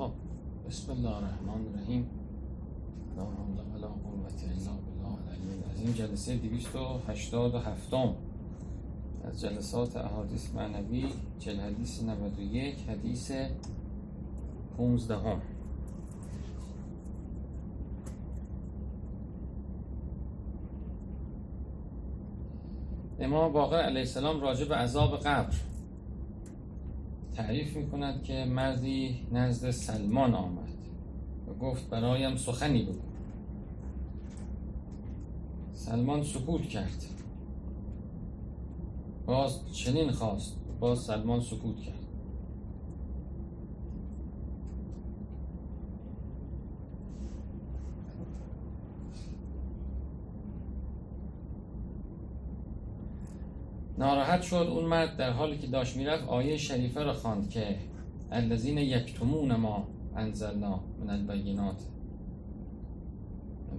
خب بسم الله الرحمن الرحیم. لا حول ولا قوت الا بالله العلی العظیم. جلسه 287 از جلسات احادیث معنوی چل حدیث 91 حدیث 15 هم. امام باقر علیه السلام راجع به عذاب قبر. تعریف می کند که مردی نزد سلمان آمد و گفت برایم سخنی بگو. سلمان سکوت کرد. باز چنین خواست باز سلمان سکوت کرد. ناراحت شد. اون مرد در حالی که داشت می‌رفت آیه شریفه را خواند که الذین یکتمون ما انزلنا من البینات.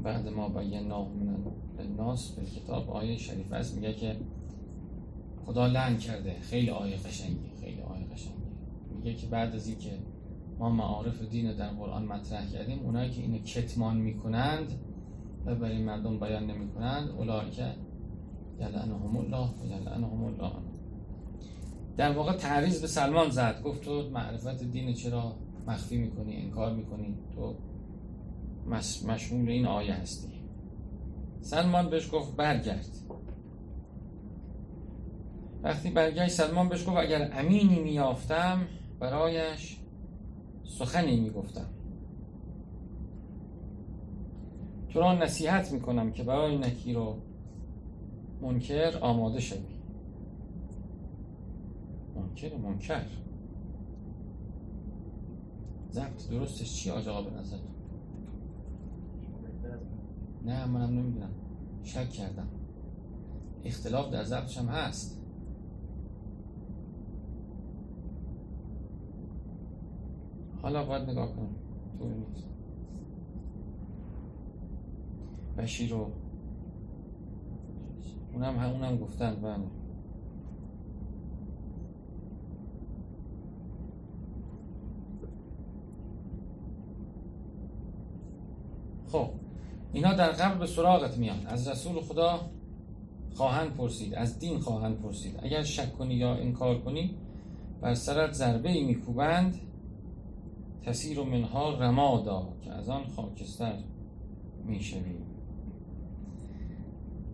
بعد ما بینا من الناس به کتاب آیه شریفه است. میگه که خدا لعن کرده. خیلی آیه قشنگی خیلی آیه قشنگی. میگه که بعد از اینکه ما معارف دین در قرآن مطرح کردیم اونایی که اینو کتمان می‌کنند و برای مردم بیان نمی‌کنند اولئک یلعنهم الله و یلعنهم الله. در واقع تعریض به سلمان زد. گفت تو معرفت دین چرا مخفی می‌کنی انکار می‌کنی؟ تو مشمول این آیه هستی. سلمان بهش گفت برگرد. وقتی برگشت سلمان بهش گفت اگر امینی میافتم برایش سخنی می‌گفتم. تو را نصیحت می‌کنم که برای نکیر و منکر آماده شوی. منکر منکر. ضبط درستش چی آجاقا به نظر؟ نه منم نمی‌دونم. شک کردم. اختلاف در ضبطش هم هست. حالا باید نگاه کنم. طوری نیست. بشیر رو اونم همونم گفتن بله. خب اینا در قبل به سراغت میان. از رسول خدا خواهند پرسید از دین خواهند پرسید. اگر شک کنی یا انکار کنی بر سرت ضربه ای میکوبند تسیر و منها رمادا که از آن خاکستر می‌شوی.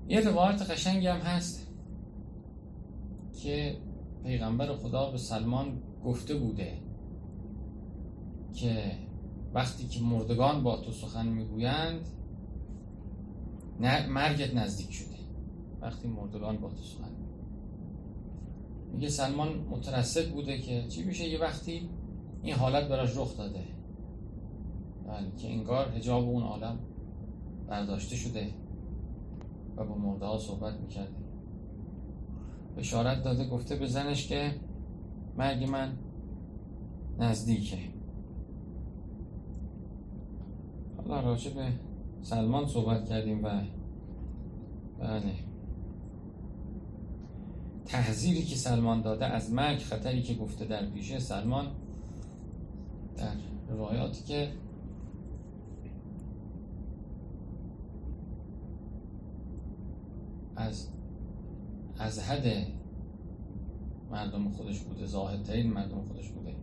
یه روایت قشنگی هم هست که پیغمبر خدا به سلمان گفته بوده که وقتی که مردگان با تو سخن می‌گویند مرگت نزدیک شده. وقتی مردگان با تو سخن میگه سلمان مترسد بوده که چی میشه؟ یه وقتی این حالت براش رخ داده. بله که انگار هجاب اون عالم برداشته شده. و با مرده ها صحبت می‌کرده بشارت داده گفته به زنش که مرگ من نزدیکه. حالا راجع به سلمان صحبت کردیم و بله. تحذیری که سلمان داده از مرگ خطری که گفته در پیشه سلمان در روایاتی که از از حد مردم خودش بوده زاهدترین مردم خودش بوده.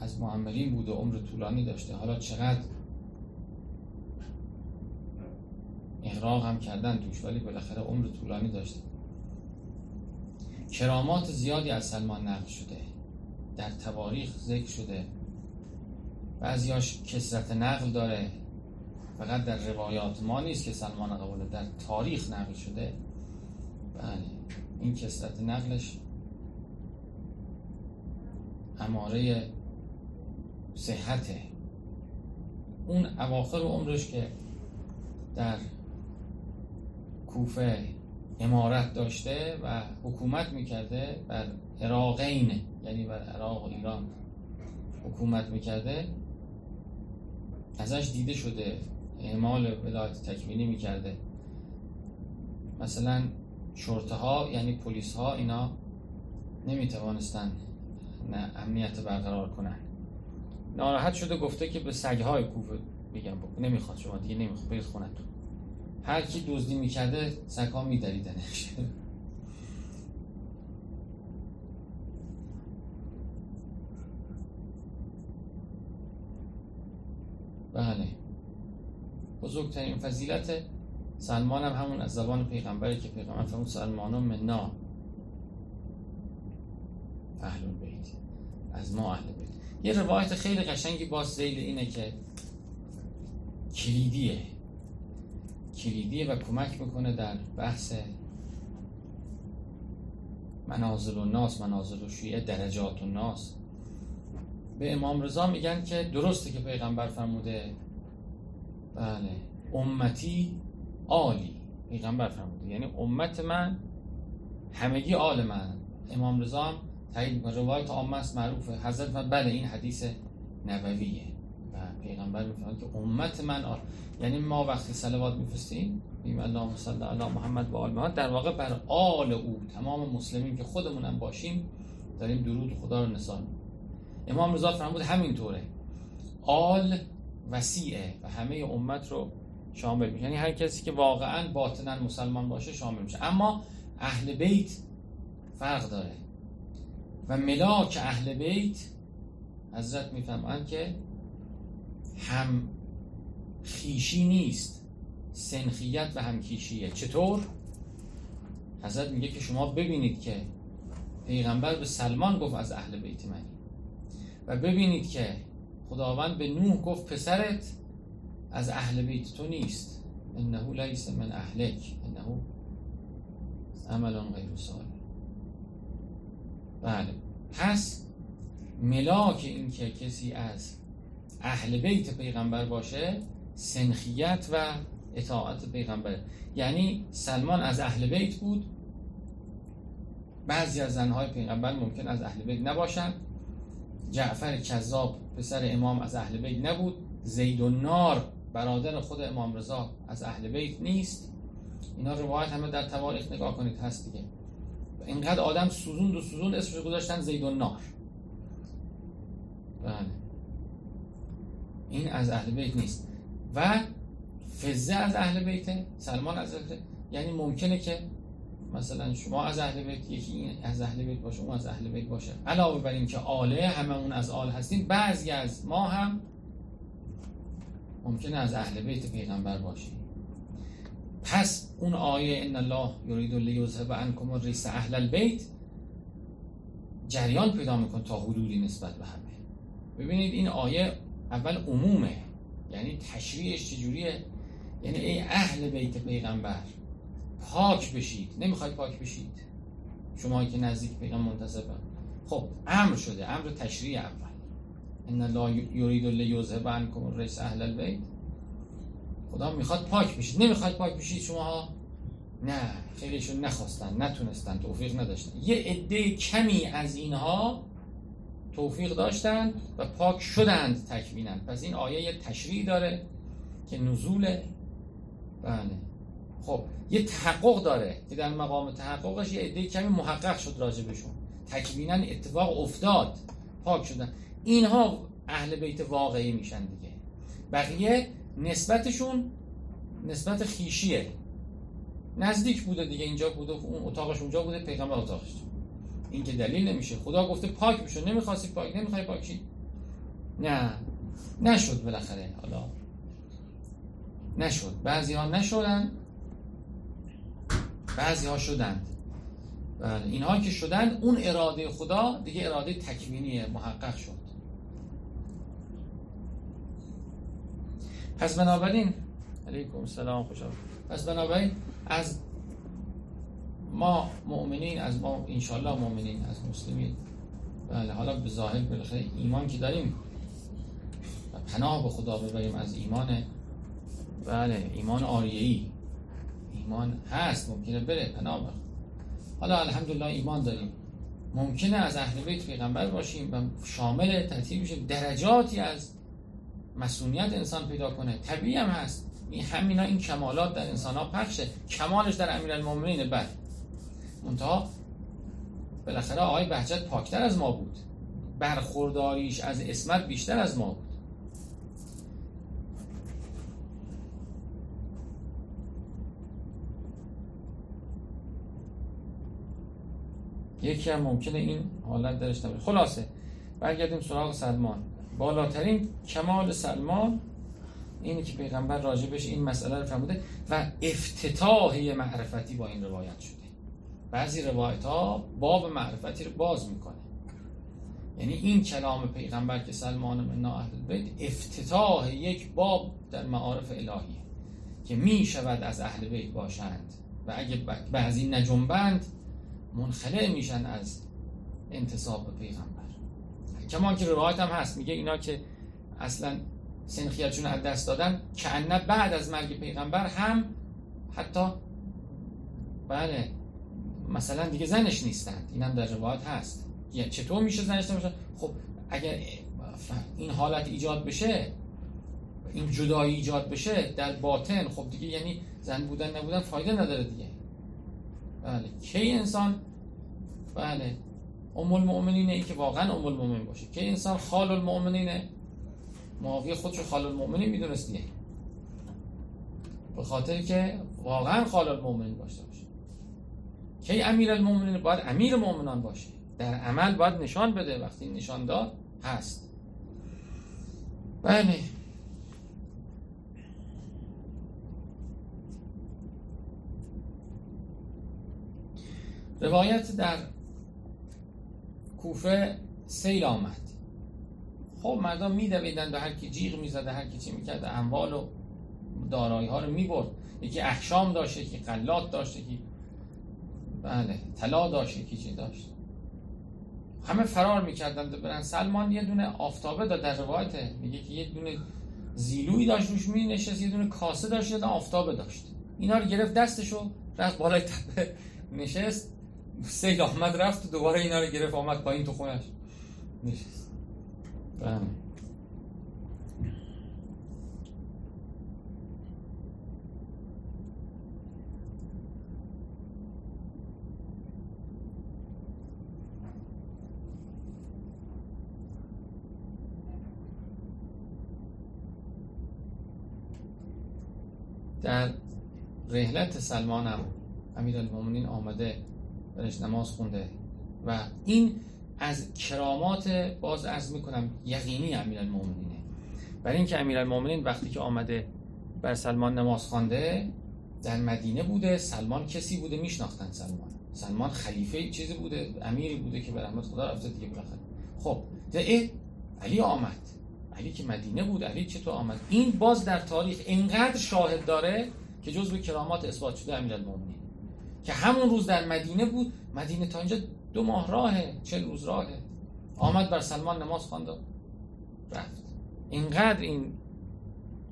از معمرین بوده عمر طولانی داشته. حالا چقدر احراق هم کردن توش ولی بالاخره عمر طولانی داشته. کرامات زیادی از سلمان نقل شده. در تواریخ ذکر شده. بعضیاش کسرت نقل داره. فقط در روایات ما نیست که سلمان قبوله در تاریخ نقل شده. بله این کسرت نقلش اماره صحته. اون اواخر عمرش که در کوفه امارت داشته و حکومت می‌کرده بر عراقین یعنی بر عراق و ایران حکومت می‌کرده ازش دیده شده. اعمال ولایت تکوینی می‌کرده. مثلا شرطه ها یعنی پلیس ها اینا نمی‌توانستن نه امنیت برقرار کنن. ناراحت شده گفته که به سگهای کوفه میگم نمی‌خواد شما دیگه نمی‌خواد برید خونتون. هر کی دزدی می‌کرده سگها میدریدنش بله بزرگترین فضیلت سلمان هم همون از زبان پیغمبری که پیغمبر فرمود سلمان منا. اهل بیت. از ما اهل بیت. یه روایت خیلی قشنگی باز زیل اینه که کلیدیه. کلیدیه و کمک می‌کنه در بحث منازل و ناس منازل و شیعه درجات و ناس. به امام رضا میگن که درسته که پیغمبر فرموده بله. امتی عالی. پیغمبر فرموده. یعنی امت من همگی آل من. امام رضا هم تایید می‌کنه. روایت عامه است معروفه. حضرت من بله این حدیث نبویه. و پیغمبر میفرماد که امت من آل یعنی ما وقتی صلوات میفرستیم میگیم اللهم صل علی محمد و آل محمد. در واقع بر آل او تمام مسلمین که خودمونم باشیم داریم درود خدا رو نثار امام رضا فرمود همینطوره. آل وسیعه و همه امت رو شامل میشه. یعنی هر کسی که واقعا باطنا مسلمان باشه شامل میشه. اما اهل بیت فرق داره. و ملاک اهل بیت حضرت می‌فهمند که هم خیشی نیست سنخیت و همکیشیه چطور؟ حضرت میگه که شما ببینید که پیغمبر به سلمان گفت از اهل بیت منی. و ببینید که خداوند به نوح گفت پسرت از اهل بیت تو نیست. انه لیس من اهلک. انه عمل غیر صالح. بله. پس ملاک این که کسی از اهل بیت پیغمبر باشه سنخیت و اطاعت پیغمبر. یعنی سلمان از اهل بیت بود. بعضی از زنهای پیغمبر ممکن از اهل بیت نباشند جعفر کذاب پسر امام از اهل بیت نبود. زید و نار برادر خود امام رضا از اهل بیت نیست. اینا روایت همه در تواریخ نگاه کنید هست دیگه. اینقدر آدم سوزون دو سوزون اسمش گذاشتن زید و نار بله. این از اهل بیت نیست. و فزه از اهل بیته سلمان از اهل یعنی ممکنه که مثلا شما از اهل بیت یکی این از اهل بیت باشه اون از اهل بیت باشه. علاوه بر اینکه آله هممون از آل هستیم بعضی از ما هم ممکنه از اهل بیت پیغمبر باشیم. پس اون آیه ان الله یرید لیذهب عنکم الرجس اهل البیت جریان پیدا میکن تا حدودی نسبت به همه. ببینید این آیه اول عمومه یعنی تشریعش چجوریه؟ یعنی ای اهل بیت پیغمبر پاک بشید. نمی‌خواید پاک بشید. شما که نزدیک پیغمبر منتسبن خب امر شده. امر تشریع اول. ان الله یرید لیذهب عنکم الرجس اهل البیت. خدا می‌خواد پاک بشید. نمی‌خواد پاک بشید شما؟ نه خیلیشون نخواستن نتونستن توفیق نداشتن. یه عده کمی از اینها توفیق داشتن و پاک شدند تکوینن پس این آیه یه تشریع داره که نزول بله. خب یه تحقق داره که در مقام تحققش یه عده کمی محقق شد راجع بهشون. تکوینا اتفاق افتاد. پاک شدن. اینها اهل بیت واقعی میشن دیگه. بقیه نسبتشون نسبت خیشیه نزدیک بوده دیگه. اینجا بوده اون اتاقش اونجا بوده پیغمبر اتاقش. این که دلیل نمیشه. خدا گفته پاک بشو نمی‌خواستی پاک نمی‌خوای پاک نه. نشد بالاخره. حالا. نشد. بعضی ها نشدن. بعضی ها شدند. بله اینها که شدن اون اراده خدا دیگه اراده تکوینیه محقق شد. پس بنابراین علیکم سلام خوش پس بنابراین از ما مؤمنین از ما انشالله مؤمنین از مسلمین. بله حالا به ظاهر بالاخره ایمان که داریم و پناه به خدا ببریم از ایمان. بله ایمان آریهی ایمان هست ممکنه بره پناه حالا الحمدلله ایمان داریم. ممکنه از اهل بیت پیغمبر باشیم و شامل ترتیب بشیم. درجاتی از مسئولیت انسان پیدا کنه. طبیعی هم هست. این همینا این کمالات در انسان ها پخشه. کمالش در امیرالمومنین بله منتها بالاخره آقای بهجت پاکتر از ما بود. برخورداریش از اسمت بیشتر از ما بود. یکی هم ممکنه این حالت درش نباشه. خلاصه برگردیم سراغ سلمان. بالاترین کمال سلمان اینی که پیغمبر راجبش این مسئله رو فرموده و افتتاح معرفتی با این روایت شده. بعضی روایت ها باب معرفتی رو باز می‌کنه. یعنی این کلام پیغمبر که سلمان من اهل بیت افتتاح یک باب در معارف الهیه که می شود از اهل بیت باشند و اگه بعضی نجنبند منخلع میشن از انتصاب به پیغمبر. کمان که روایت هم هست میگه اینا که اصلا سنخیتشون از دست دادن که بعد از مرگ پیغمبر هم حتی بله مثلا دیگه زنش نیستند اینم در روایت هست. یعنی چطور میشه زنش نمیشه؟ خب اگر این حالت ایجاد بشه این جدایی ایجاد بشه در باطن خب دیگه یعنی زن بودن نبودن فایده نداره دیگه. بله کی انسان بله. ام المؤمنینه ای که واقعا ام المؤمنین باشه. که انسان خال المؤمنینه. معاویه خودشو خال المؤمنین می‌دونست دیگه. به خاطر که واقعا خال المؤمنین باشه باشه. کی امیر المؤمنین؟ باید امیر مؤمنان باشه. در عمل باید نشان بده. وقتی نشان داد هست. بله. روایت در کوفه سیل آمد. خب مردم میدویدن به هر کی جیغ می‌زده هر کی چی می‌کرد اموال و دارایی ها رو می‌برد. یکی احشام داشت یکی قلات داشت یکی بله طلا داشت یکی چی داشت. همه فرار می‌کردن برن سلمان یه دونه آفتابه داد در روایته میگه که یه دونه زیلوی داشت روش می نشست یه دونه کاسه داشت یه دونه آفتابه داشت. اینا رو گرفت دستشو رفت بالای تپه نشست. سیل آمد رفت و دوباره اینا رو گرفت آمد پایین تو خونش. نشست. بله. در رحلت سلمان هم امیر آمده برش نماز خونده. و این از کرامات باز ارز می‌کنم یقینی امیر المومنینه برای اینکه امیر المومنین وقتی که آمده بر سلمان نماز خوانده در مدینه بوده سلمان کسی بوده؟ میشناختن سلمان. سلمان خلیفه چیزی بوده امیری بوده که به رحمت خدا رفته دیگه بالاخره. خب ده علی آمد. علی که مدینه بود علی چطور آمد؟ این باز در تاریخ اینقدر شاهد داره که جزو کرامات اثبات شده امیرالمومنین که همون روز در مدینه بود مدینه تا اینجا دو ماه راهه چه روز راهه. آمد بر سلمان نماز خواند رفت. اینقدر این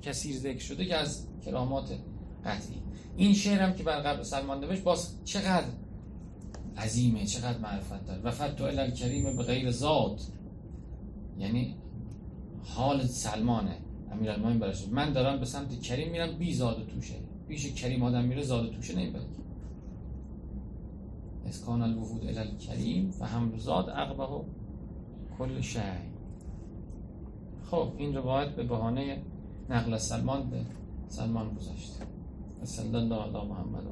کثیر ذکر شده که از کرامات قطعی. این شعر هم که بر قبل سلمان نوشت باز چقدر عظیمه چقدر معرفت داره. و فتو الکریم به غیر زاد یعنی حال سلمانه امیرالمومنین براش. من دارم به سمت کریم میرم بی زاد توشه. بیش کریم آدم میره زاد و توشه نمی‌بره. اسکان الوفود الالکریم و هم زاد عقبه کل شی خب این روایت به بهانه نقل سلمان به سلمان گذاشته صلی الله علی محمد